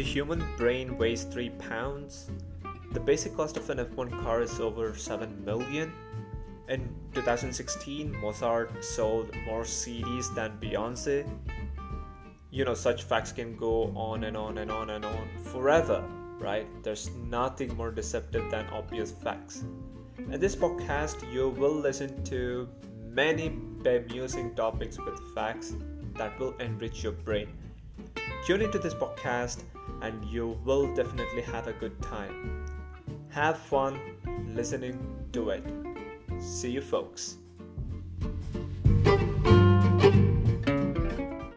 The human brain weighs 3 pounds. The basic cost of an F1 car is over 7 million. In 2016, Mozart sold more CDs than Beyonce. You know, such facts can go on and on and on and on forever, right? There's nothing more deceptive than obvious facts. In this podcast, you will listen to many bemusing topics with facts that will enrich your brain. Tune into this podcast and you will definitely have a good time. Have fun listening to it. See you, folks.